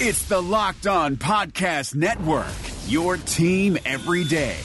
It's the Locked On Podcast Network, your team every day.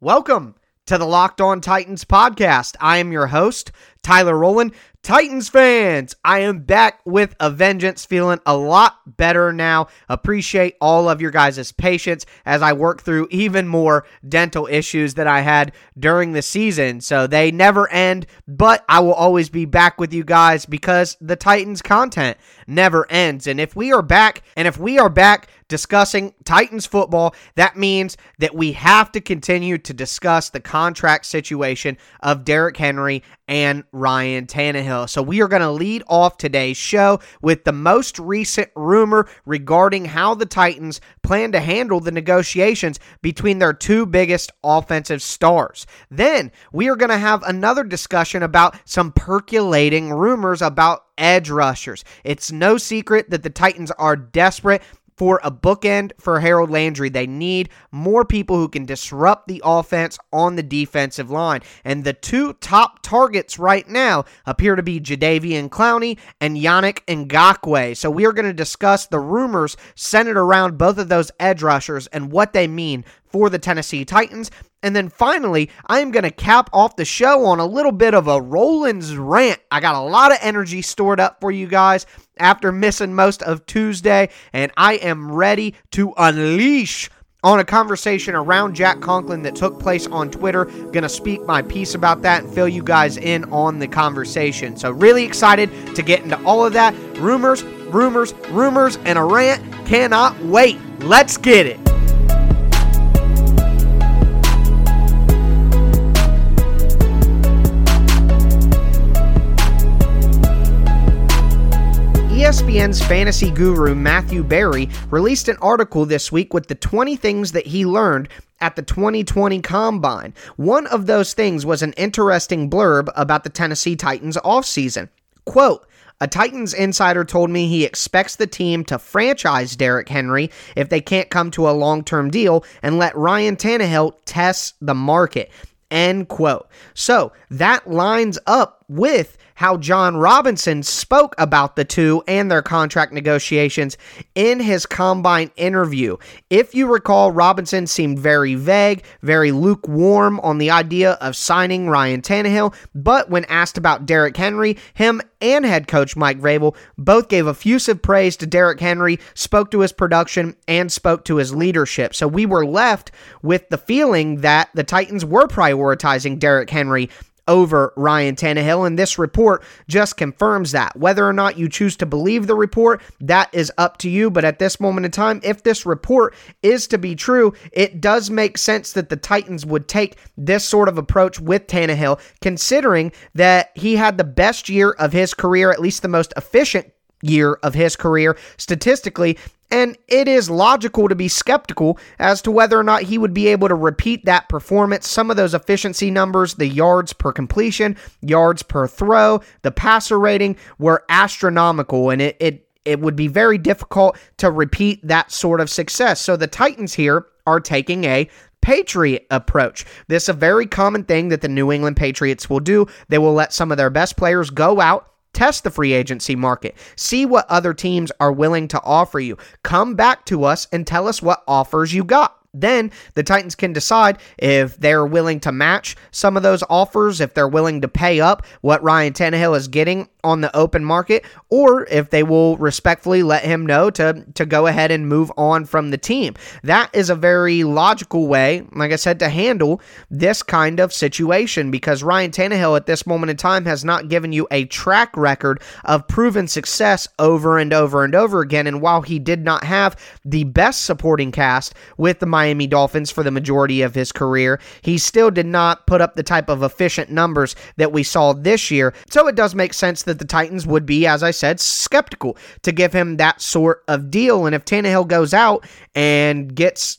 Welcome to the Locked On Titans podcast. I am your host, Tyler Rowland. Titans fans, I am back with a vengeance, feeling a lot better now. Appreciate all of your guys' patience as I work through even more dental issues that I had during the season. So they never end, but I will always be back with you guys because the Titans content never ends. And if we are back, and if we are back discussing Titans football, that means that we have to continue to discuss the contract situation of Derrick Henry and Ryan Tannehill. So we are going to lead off today's show with the most recent rumor regarding how the Titans plan to handle the negotiations between their two biggest offensive stars. Then we are going to have another discussion about some percolating rumors about edge rushers. It's no secret that the Titans are desperate for a bookend for Harold Landry. They need more people who can disrupt the offense on the defensive line. And the two top targets right now appear to be Jadeveon Clowney and Yannick Ngakoue. So we are going to discuss the rumors centered around both of those edge rushers and what they mean for the Tennessee Titans. And then finally, I am going to cap off the show on a little bit of a Rowland's rant. I got a lot of energy stored up for you guys after missing most of Tuesday, and I am ready to unleash on a conversation around Jack Conklin that took place on Twitter. Gonna speak my piece about that and fill you guys in on the conversation. So, really excited to get into all of that. Rumors, rumors, rumors, and a rant. Cannot wait. Let's get it. ESPN's fantasy guru Matthew Berry released an article this week with the 20 things that he learned at the 2020 Combine. One of those things was an interesting blurb about the Tennessee Titans offseason. Quote, a Titans insider told me he expects the team to franchise Derrick Henry if they can't come to a long term deal and let Ryan Tannehill test the market. End quote. So that lines up with how Jon Robinson spoke about the two and their contract negotiations in his combine interview. If you recall, Robinson seemed very vague, very lukewarm on the idea of signing Ryan Tannehill, but when asked about Derrick Henry, him and head coach Mike Vrabel both gave effusive praise to Derrick Henry, spoke to his production, and spoke to his leadership. So we were left with the feeling that the Titans were prioritizing Derrick Henry over Ryan Tannehill, and this report just confirms that. Whether or not you choose to believe the report, that is up to you. But at this moment in time, if this report is to be true, it does make sense that the Titans would take this sort of approach with Tannehill, considering that he had the best year of his career, at least the most efficient year of his career statistically and it is logical to be skeptical as to whether or not he would be able to repeat that performance. Some of those efficiency numbers, the yards per completion, yards per throw, the passer rating were astronomical, and it, it it would be very difficult to repeat that sort of success. So the Titans here are taking a Patriot approach. This is a very common thing that the New England Patriots will do. They will let some of their best players go out Test the free agency market. See what other teams are willing to offer you. Come back to us and tell us what offers you got. Then the Titans can decide if they're willing to match some of those offers, if they're willing to pay up what Ryan Tannehill is getting on the open market, or if they will respectfully let him know to, to go ahead and move on from the team. That is a very logical way, like I said, to handle this kind of situation because Ryan Tannehill at this moment in time has not given you a track record of proven success over and over and over again. And while he did not have the best supporting cast with the Miami Dolphins for the majority of his career, he still did not put up the type of efficient numbers that we saw this year. So it does make sense that the Titans would be, as I said, skeptical to give him that sort of deal. And if Tannehill goes out and gets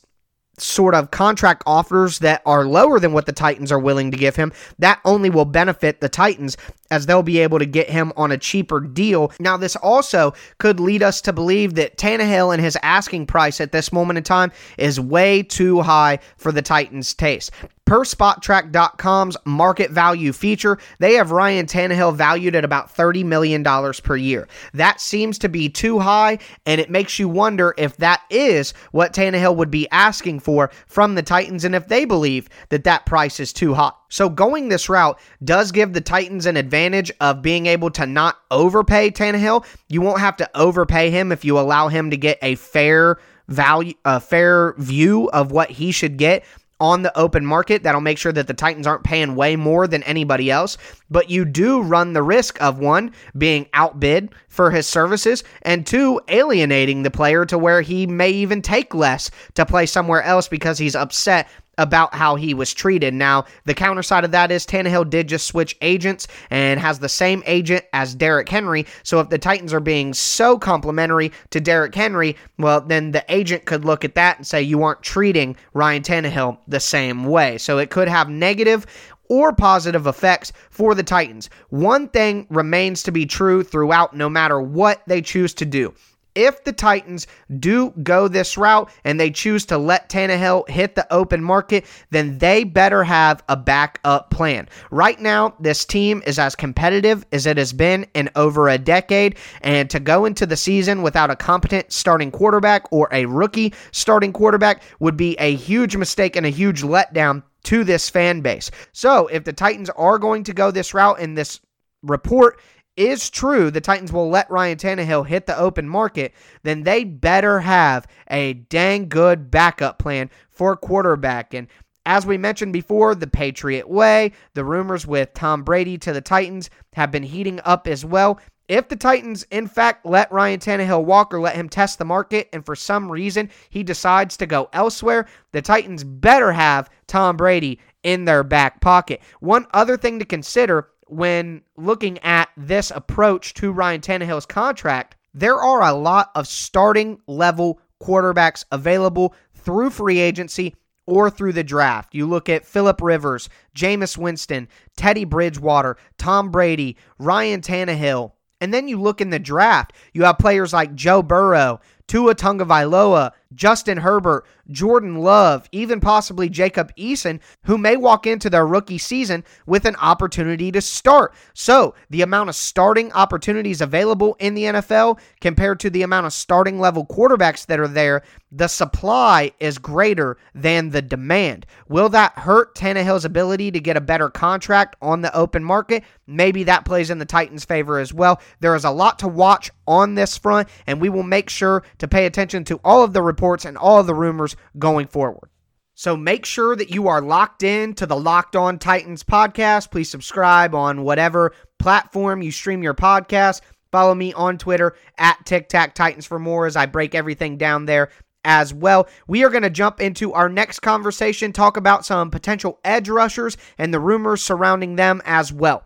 sort of contract offers that are lower than what the Titans are willing to give him, that only will benefit the Titans as they'll be able to get him on a cheaper deal. Now, this also could lead us to believe that Tannehill and his asking price at this moment in time is way too high for the Titans' taste Per Spotrac.com's market value feature, they have Ryan Tannehill valued at about $30 million per year. That seems to be too high, and it makes you wonder if that is what Tannehill would be asking for from the Titans and if they believe that that price is too high. So going this route does give the Titans an advantage of being able to not overpay Tannehill. You won't have to overpay him if you allow him to get a fair value a fair view of what he should get on the open market that'll make sure that the Titans aren't paying way more than anybody else. But you do run the risk of one, being outbid for his services, and two, alienating the player to where he may even take less to play somewhere else because he's upset about how he was treated. Now, the counter side of that is Tannehill did just switch agents and has the same agent as Derrick Henry. So if the Titans are being so complimentary to Derrick Henry, well, then the agent could look at that and say you aren't treating Ryan Tannehill the same way. So it could have negative or positive effects for the Titans. One thing remains to be true throughout, no matter what they choose to do if the Titans do go this route and they choose to let Tannehill hit the open market, then they better have a backup plan. Right now, this team is as competitive as it has been in over a decade, and to go into the season without a competent starting quarterback or a rookie starting quarterback would be a huge mistake and a huge letdown to this fan base. So, if the Titans are going to go this route and this report is true, the Titans will let Ryan Tannehill hit the open market, then they better have a dang good backup plan for quarterback. And as we mentioned before, the Patriot way, the rumors with Tom Brady to the Titans have been heating up as well. If the Titans, in fact, let Ryan Tannehill walk or let him test the market, and for some reason he decides to go elsewhere, the Titans better have Tom Brady in their back pocket. One other thing to consider when looking at this approach to Ryan Tannehill's contract, there are a lot of starting level quarterbacks available through free agency or through the draft. You look at Philip Rivers, Jameis Winston, Teddy Bridgewater, Tom Brady, Ryan Tannehill. And then you look in the draft, you have players like Joe Burrow, Tua Tagovailoa, Justin Herbert, Jordan Love, even possibly Jacob Eason, who may walk into their rookie season with an opportunity to start. So, the amount of starting opportunities available in the NFL compared to the amount of starting level quarterbacks that are there, the supply is greater than the demand. Will that hurt Tannehill's ability to get a better contract on the open market? Maybe that plays in the Titans' favor as well. There is a lot to watch on this front, and we will make sure to pay attention to all of the reports and all of the rumors going forward. So make sure that you are locked in to the Locked On Titans podcast. Please subscribe on whatever platform you stream your podcast. Follow me on Twitter at Tic Tac Titans for more as I break everything down there as well. We are going to jump into our next conversation, talk about some potential edge rushers and the rumors surrounding them as well.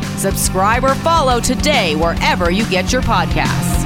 Subscribe or follow today wherever you get your podcasts.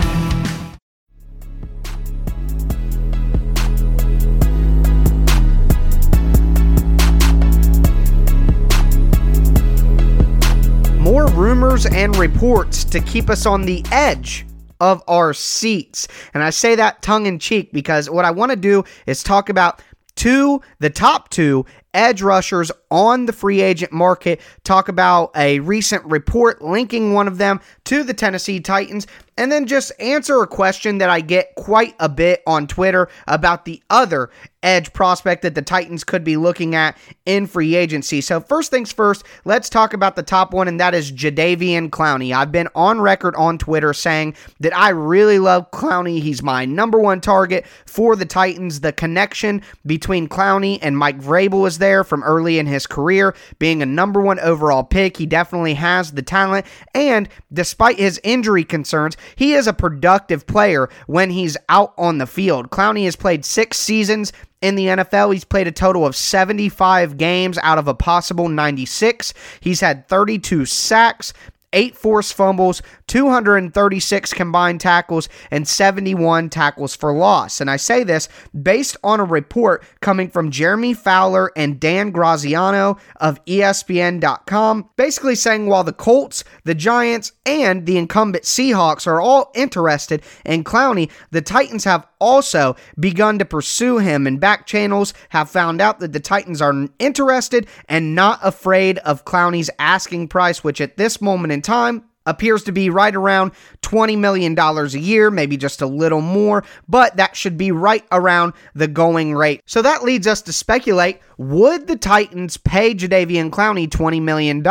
more rumors and reports to keep us on the edge of our seats. And I say that tongue in cheek because what I want to do is talk about two, the top two edge rushers on the free agent market, talk about a recent report linking one of them to the Tennessee Titans, and then just answer a question that I get quite a bit on Twitter about the other edge prospect that the Titans could be looking at in free agency. So, first things first, let's talk about the top one, and that is Jadeveon Clowney. I've been on record on Twitter saying that I really love Clowney. He's my number one target for the Titans. The connection between Clowney and Mike Vrabel is there from early in his career. Being a number one overall pick, he definitely has the talent, and despite his injury concerns, he is a productive player when he's out on the field. Clowney has played six seasons in the NFL. He's played a total of 75 games out of a possible 96. He's had 32 sacks, eight forced fumbles, 236 combined tackles, and 71 tackles for loss. And I say this based on a report coming from Jeremy Fowler and Dan Graziano of ESPN.com, basically saying while the Colts, the Giants, and the incumbent Seahawks are all interested in Clowney, the Titans have also begun to pursue him, and back channels have found out that the Titans are interested and not afraid of Clowney's asking price, which at this moment in time appears to be right around $20 million a year, maybe just a little more, but that should be right around the going rate. So that leads us to speculate would the Titans pay Jadeveon Clowney $20 million?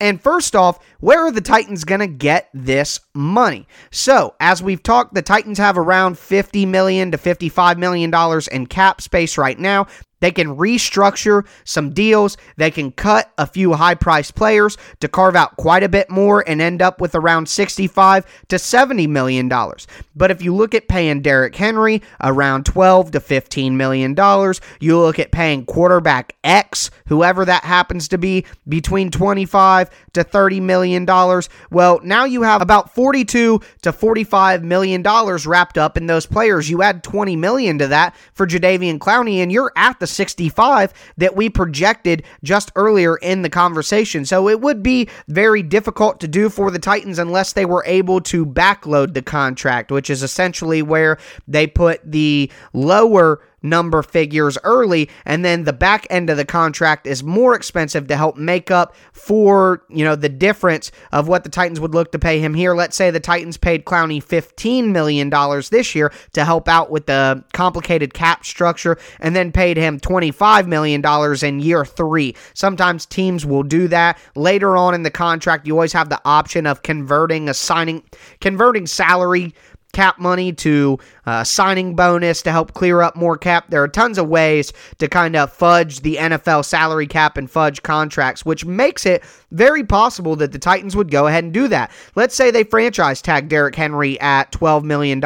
And first off, where are the Titans going to get this money? So, as we've talked, the Titans have around 50 million to 55 million dollars in cap space right now. They can restructure some deals. They can cut a few high priced players to carve out quite a bit more and end up with around 65 to 70 million dollars. But if you look at paying Derrick Henry around 12 to 15 million dollars, you look at paying quarterback X, whoever that happens to be, between 25 to 30 million dollars. Well, now you have about 42 to 45 million dollars wrapped up in those players. You add 20 million to that for Jadeveon Clowney and you're at the 65 that we projected just earlier in the conversation. So it would be very difficult to do for the Titans unless they were able to backload the contract, which is essentially where they put the lower number figures early and then the back end of the contract is more expensive to help make up for you know the difference of what the Titans would look to pay him here. Let's say the Titans paid Clowney 15 million dollars this year to help out with the complicated cap structure and then paid him 25 million dollars in year 3 sometimes teams will do that. Later on in the contract you always have the option of converting a signing converting salary cap money to uh, signing bonus to help clear up more cap. There are tons of ways to kind of fudge the NFL salary cap and fudge contracts, which makes it very possible that the Titans would go ahead and do that. Let's say they franchise tag Derrick Henry at $12 million.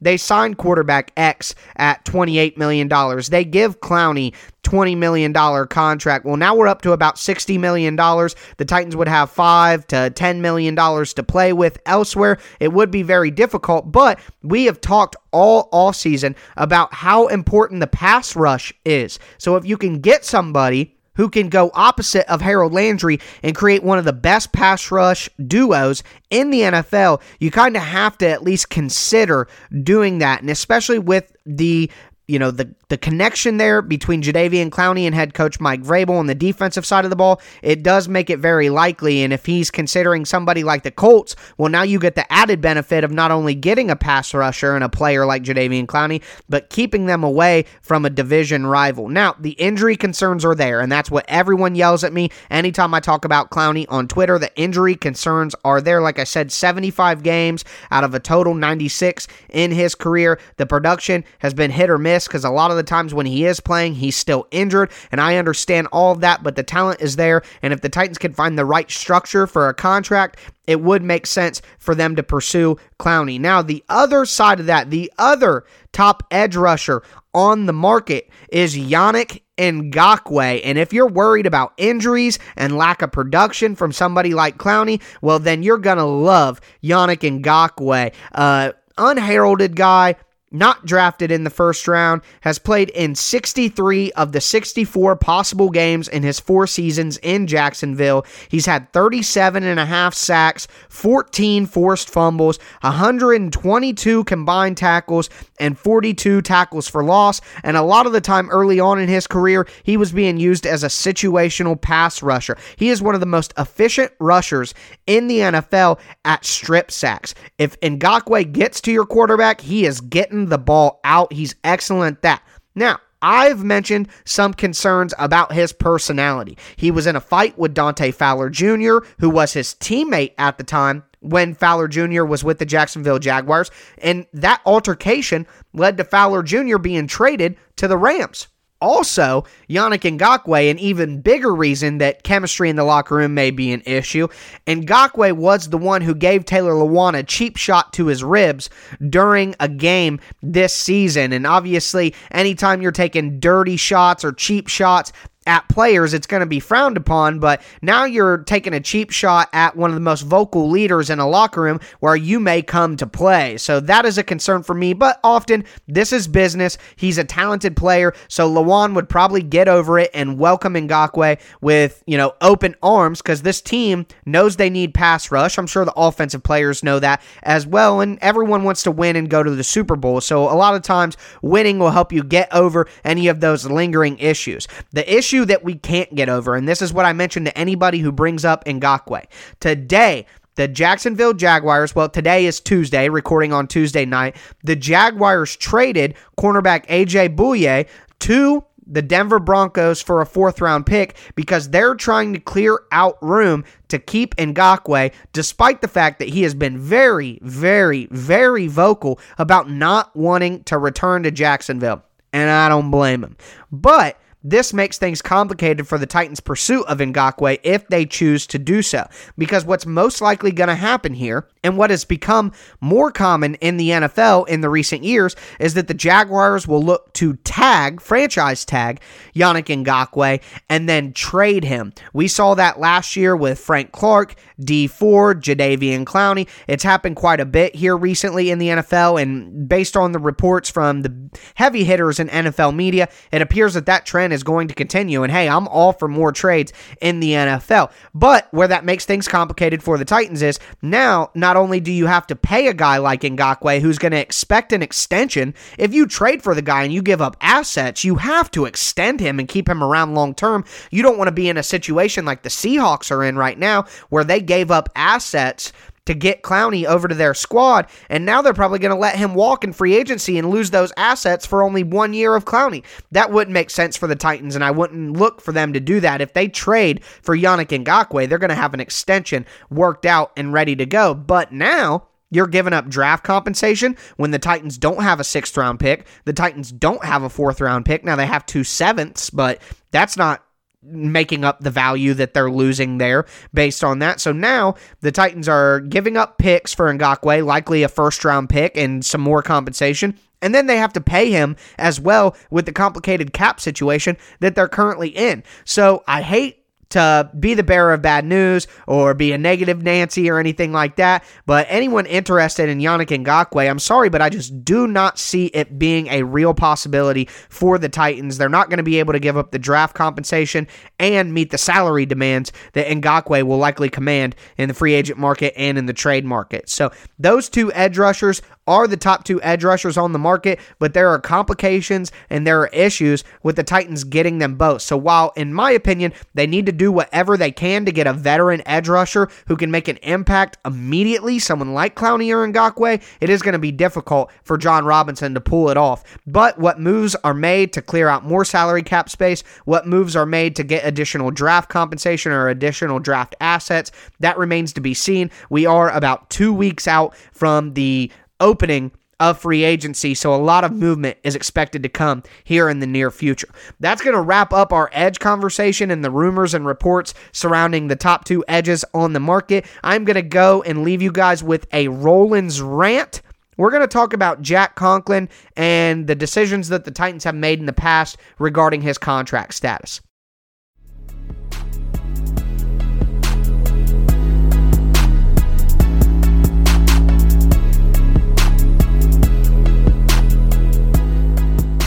They sign quarterback X at $28 million. They give Clowney $20 million contract. Well, now we're up to about $60 million. The Titans would have 5 to $10 million to play with elsewhere. It would be very difficult, but we have talked all off season about how important the pass rush is. So if you can get somebody who can go opposite of Harold Landry and create one of the best pass rush duos in the NFL, you kind of have to at least consider doing that. And especially with the you know, the, the connection there between Jadeveon Clowney and head coach Mike Vrabel on the defensive side of the ball, it does make it very likely. And if he's considering somebody like the Colts, well, now you get the added benefit of not only getting a pass rusher and a player like Jadeveon Clowney, but keeping them away from a division rival. Now, the injury concerns are there, and that's what everyone yells at me anytime I talk about Clowney on Twitter. The injury concerns are there. Like I said, 75 games out of a total 96 in his career. The production has been hit or miss because a lot of the times when he is playing, he's still injured. And I understand all of that, but the talent is there. And if the Titans can find the right structure for a contract, it would make sense for them to pursue Clowney. Now, the other side of that, the other top edge rusher on the market is Yannick Ngakoue. And if you're worried about injuries and lack of production from somebody like Clowney, well, then you're going to love Yannick Ngakoue. Uh, unheralded guy, not drafted in the first round, has played in 63 of the 64 possible games in his four seasons in Jacksonville. He's had 37 and a half sacks, 14 forced fumbles, 122 combined tackles, and 42 tackles for loss. And a lot of the time early on in his career, he was being used as a situational pass rusher. He is one of the most efficient rushers in the NFL at strip sacks. If Ngakoue gets to your quarterback, he is getting the ball out. He's excellent at that. Now, I've mentioned some concerns about his personality. He was in a fight with Dante Fowler Jr., who was his teammate at the time when Fowler Jr. was with the Jacksonville Jaguars, and that altercation led to Fowler Jr. being traded to the Rams. Also, Yannick Ngakoue, an even bigger reason that chemistry in the locker room may be an issue. Ngakoue was the one who gave Taylor Lewan a cheap shot to his ribs during a game this season. And obviously, anytime you're taking dirty shots or cheap shots, at players, it's going to be frowned upon. But now you're taking a cheap shot at one of the most vocal leaders in a locker room where you may come to play. So that is a concern for me. But often, this is business. He's a talented player. So Lewan would probably get over it and welcome Ngakoue with, you know, open arms because this team knows they need pass rush. I'm sure the offensive players know that as well. And everyone wants to win and go to the Super Bowl. So a lot of times, winning will help you get over any of those lingering issues. The issue issue that we can't get over, and this is what I mentioned to anybody who brings up Ngakoue. Today, the Jacksonville Jaguars, well, today is Tuesday, recording on Tuesday night. The Jaguars traded cornerback AJ Bouye to the Denver Broncos for a fourth round pick because they're trying to clear out room to keep Ngakoue, despite the fact that he has been very, very, very vocal about not wanting to return to Jacksonville. And I don't blame him. But this makes things complicated for the Titans' pursuit of Ngakoue if they choose to do so. Because what's most likely going to happen here, and what has become more common in the NFL in the recent years, is that the Jaguars will look to tag, franchise tag, Yannick Ngakoue and then trade him. We saw that last year with Frank Clark, Dee Ford, Jadeveon Clowney. It's happened quite a bit here recently in the NFL, and based on the reports from the heavy hitters in NFL media, it appears that that trend is going to continue. And hey, I'm all for more trades in the NFL. But where that makes things complicated for the Titans is now not only do you have to pay a guy like Ngakoue who's going to expect an extension, if you trade for the guy and you give up assets, you have to extend him and keep him around long term. You don't want to be in a situation like the Seahawks are in right now where they gave up assets to get Clowney over to their squad, and now they're probably going to let him walk in free agency and lose those assets for only one year of Clowney. That wouldn't make sense for the Titans, and I wouldn't look for them to do that. If they trade for Yannick Ngakoue, they're going to have an extension worked out and ready to go. But now, you're giving up draft compensation when the Titans don't have a sixth round pick. The Titans don't have a fourth round pick. Now they have two sevenths, but that's not making up the value that they're losing there based on that. So now the Titans are giving up picks for Ngakoue, likely a first round pick and some more compensation. And then they have to pay him as well with the complicated cap situation that they're currently in. So I hate to be the bearer of bad news or be a negative Nancy or anything like that. But anyone interested in Yannick Ngakoue, I'm sorry, but I just do not see it being a real possibility for the Titans. They're not going to be able to give up the draft compensation and meet the salary demands that Ngakoue will likely command in the free agent market and in the trade market. So those two edge rushers are the top two edge rushers on the market, but there are complications and there are issues with the Titans getting them both. So while, in my opinion, they need to do whatever they can to get a veteran edge rusher who can make an impact immediately, someone like Clowney or Ngakoue, it is going to be difficult for Jon Robinson to pull it off. But what moves are made to clear out more salary cap space, what moves are made to get additional draft compensation or additional draft assets, that remains to be seen. We are about two weeks out from the opening of free agency, so a lot of movement is expected to come here in the near future. That's going to wrap up our edge conversation and the rumors and reports surrounding the top two edges on the market. I'm going to go and leave you guys with a Rowland's rant. We're going to talk about Jack Conklin and the decisions that the Titans have made in the past regarding his contract status.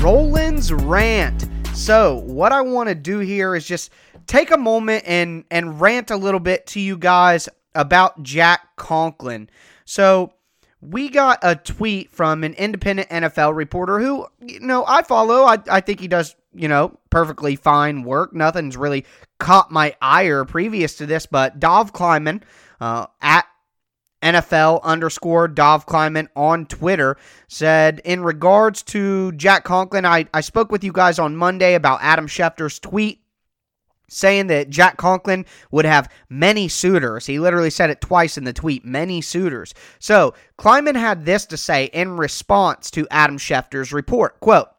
Rowland's rant. So, what I want to do here is just take a moment and and rant a little bit to you guys about Jack Conklin. So, we got a tweet from an independent NFL reporter who, you know, I follow. I, I think he does, you know, perfectly fine work. Nothing's really caught my ire previous to this, but Dov Kleiman uh, at NFL underscore Dov Kleiman on Twitter said, in regards to Jack Conklin, I, I spoke with you guys on Monday about Adam Schefter's tweet saying that Jack Conklin would have many suitors. He literally said it twice in the tweet, many suitors. So Kleiman had this to say in response to Adam Schefter's report. Quote,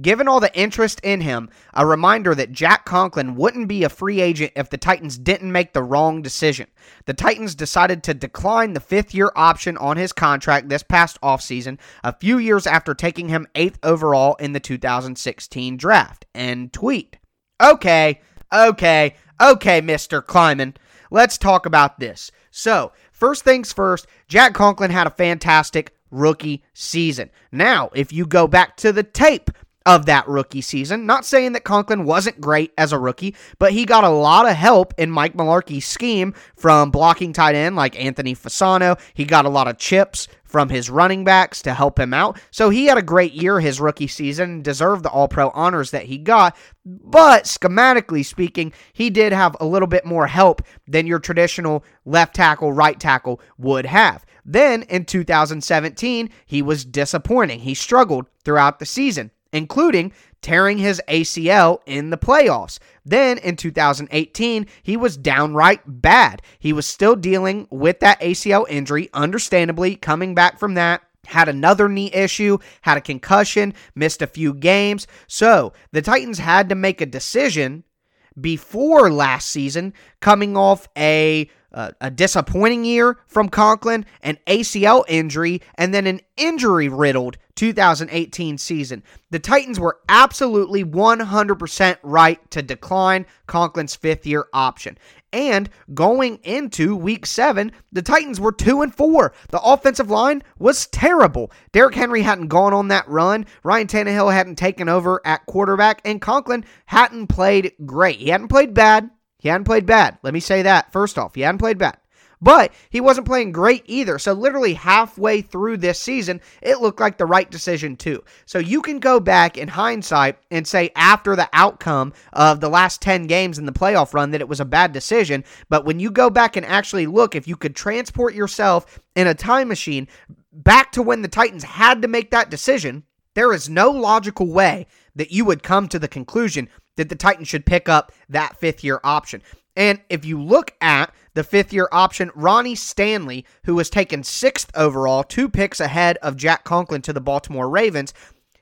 Given all the interest in him, a reminder that Jack Conklin wouldn't be a free agent if the Titans didn't make the wrong decision. The Titans decided to decline the fifth year option on his contract this past offseason, a few years after taking him eighth overall in the 2016 draft. End tweet. Okay, okay, okay, Mr. Kleiman. Let's talk about this. So, first things first, Jack Conklin had a fantastic rookie season. Now, if you go back to the tape, of that rookie season. Not saying that Conklin wasn't great as a rookie, but he got a lot of help in Mike Mularkey's scheme from blocking tight end like Anthony Fasano. He got a lot of chips from his running backs to help him out. So he had a great year his rookie season, deserved the All Pro honors that he got. But schematically speaking, he did have a little bit more help than your traditional left tackle, right tackle would have. Then in 2017, he was disappointing. He struggled throughout the season including tearing his ACL in the playoffs. Then in 2018, he was downright bad. He was still dealing with that ACL injury, understandably, coming back from that. Had another knee issue, had a concussion, missed a few games. So the Titans had to make a decision before last season, coming off a uh, a disappointing year from Conklin, an ACL injury, and then an injury riddled 2018 season. The Titans were absolutely 100% right to decline Conklin's fifth year option. And going into week seven, the Titans were two and four. The offensive line was terrible. Derrick Henry hadn't gone on that run. Ryan Tannehill hadn't taken over at quarterback, and Conklin hadn't played great. He hadn't played bad. He hadn't played bad. Let me say that first off. He hadn't played bad. But he wasn't playing great either. So, literally halfway through this season, it looked like the right decision, too. So, you can go back in hindsight and say after the outcome of the last 10 games in the playoff run that it was a bad decision. But when you go back and actually look, if you could transport yourself in a time machine back to when the Titans had to make that decision, there is no logical way that you would come to the conclusion that the Titans should pick up that fifth year option. And if you look at the fifth year option, Ronnie Stanley, who was taken sixth overall, two picks ahead of Jack Conklin to the Baltimore Ravens,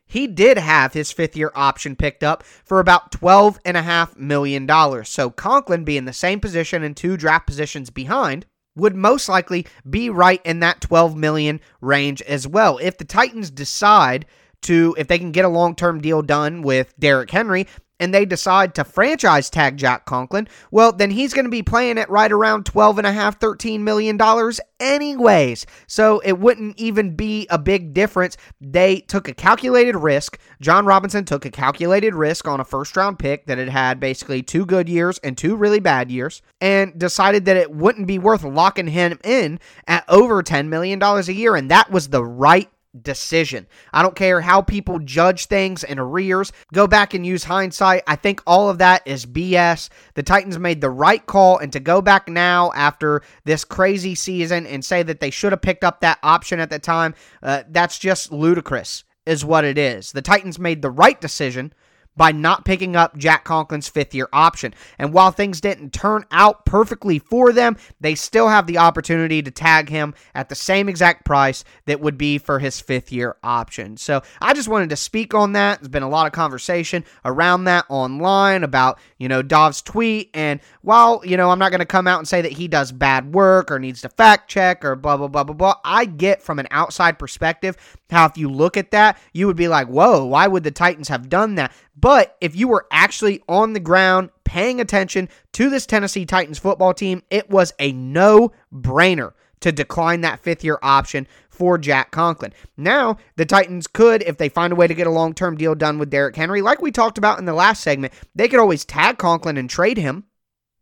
he did have his fifth year option picked up for about $12.5 million. So Conklin, being the same position and two draft positions behind, would most likely be right in that 12 million range as well. If the Titans decide to, if they can get a long term deal done with Derrick Henry, and they decide to franchise tag Jack Conklin, well, then he's going to be playing at right around 12 and a half, 13 million dollars anyways. So it wouldn't even be a big difference. They took a calculated risk. Jon Robinson took a calculated risk on a first round pick that had had basically two good years and two really bad years and decided that it wouldn't be worth locking him in at over $10 million a year. And that was the right decision. I don't care how people judge things in arrears. Go back and use hindsight. I think all of that is BS. The Titans made the right call, and to go back now after this crazy season and say that they should have picked up that option at the time, uh, that's just ludicrous, is what it is. The Titans made the right decision by not picking up Jack Conklin's fifth year option. And while things didn't turn out perfectly for them, they still have the opportunity to tag him at the same exact price that would be for his fifth year option. So I just wanted to speak on that. There's been a lot of conversation around that online about, you know, Dov's tweet. And while, you know, I'm not going to come out and say that he does bad work or needs to fact check or blah, blah, blah, blah, blah, I get from an outside perspective how if you look at that, you would be like, whoa, why would the Titans have done that? But if you were actually on the ground paying attention to this Tennessee Titans football team, it was a no brainer to decline that fifth year option for Jack Conklin. Now, the Titans could, if they find a way to get a long term deal done with Derrick Henry, like we talked about in the last segment, they could always tag Conklin and trade him.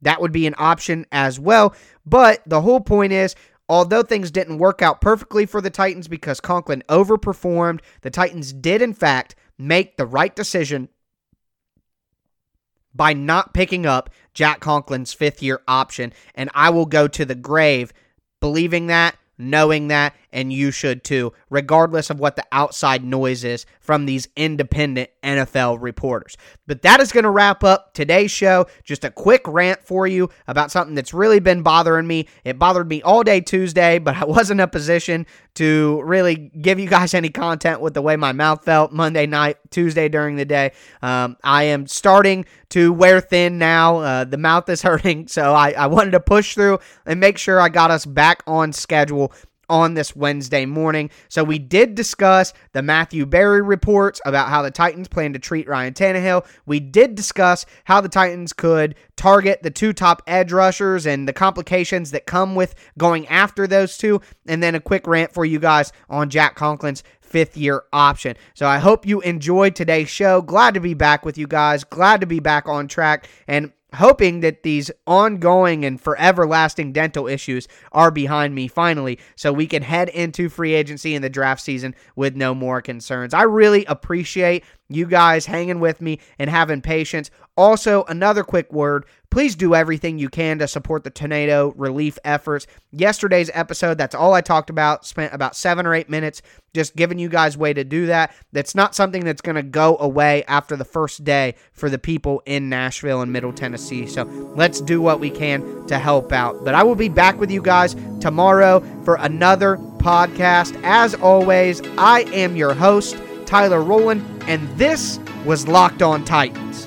That would be an option as well. But the whole point is, although things didn't work out perfectly for the Titans because Conklin overperformed, the Titans did, in fact, make the right decision by not picking up Jack Conklin's fifth year option. And I will go to the grave believing that, knowing that, and you should too, regardless of what the outside noise is from these independent NFL reporters. But that is going to wrap up today's show. Just a quick rant for you about something that's really been bothering me. It bothered me all day Tuesday, but I wasn't in a position to really give you guys any content with the way my mouth felt Monday night, Tuesday during the day. Um, I am starting to wear thin now. Uh, the mouth is hurting, so I, I wanted to push through and make sure I got us back on schedule on this Wednesday morning. So we did discuss the Matthew Berry reports about how the Titans plan to treat Ryan Tannehill. We did discuss how the Titans could target the two top edge rushers and the complications that come with going after those two. And then a quick rant for you guys on Jack Conklin's fifth year option. So I hope you enjoyed today's show. Glad to be back with you guys. Glad to be back on track. And hoping that these ongoing and forever lasting dental issues are behind me finally so we can head into free agency in the draft season with no more concerns. I really appreciate you guys hanging with me and having patience. Also, another quick word please do everything you can to support the tornado relief efforts. Yesterday's episode, that's all I talked about, spent about seven or eight minutes just giving you guys way to do that. That's not something that's going to go away after the first day for the people in Nashville and Middle Tennessee. So let's do what we can to help out. But I will be back with you guys tomorrow for another podcast. As always, I am your host, Tyler Rowland, and this was Locked On Titans.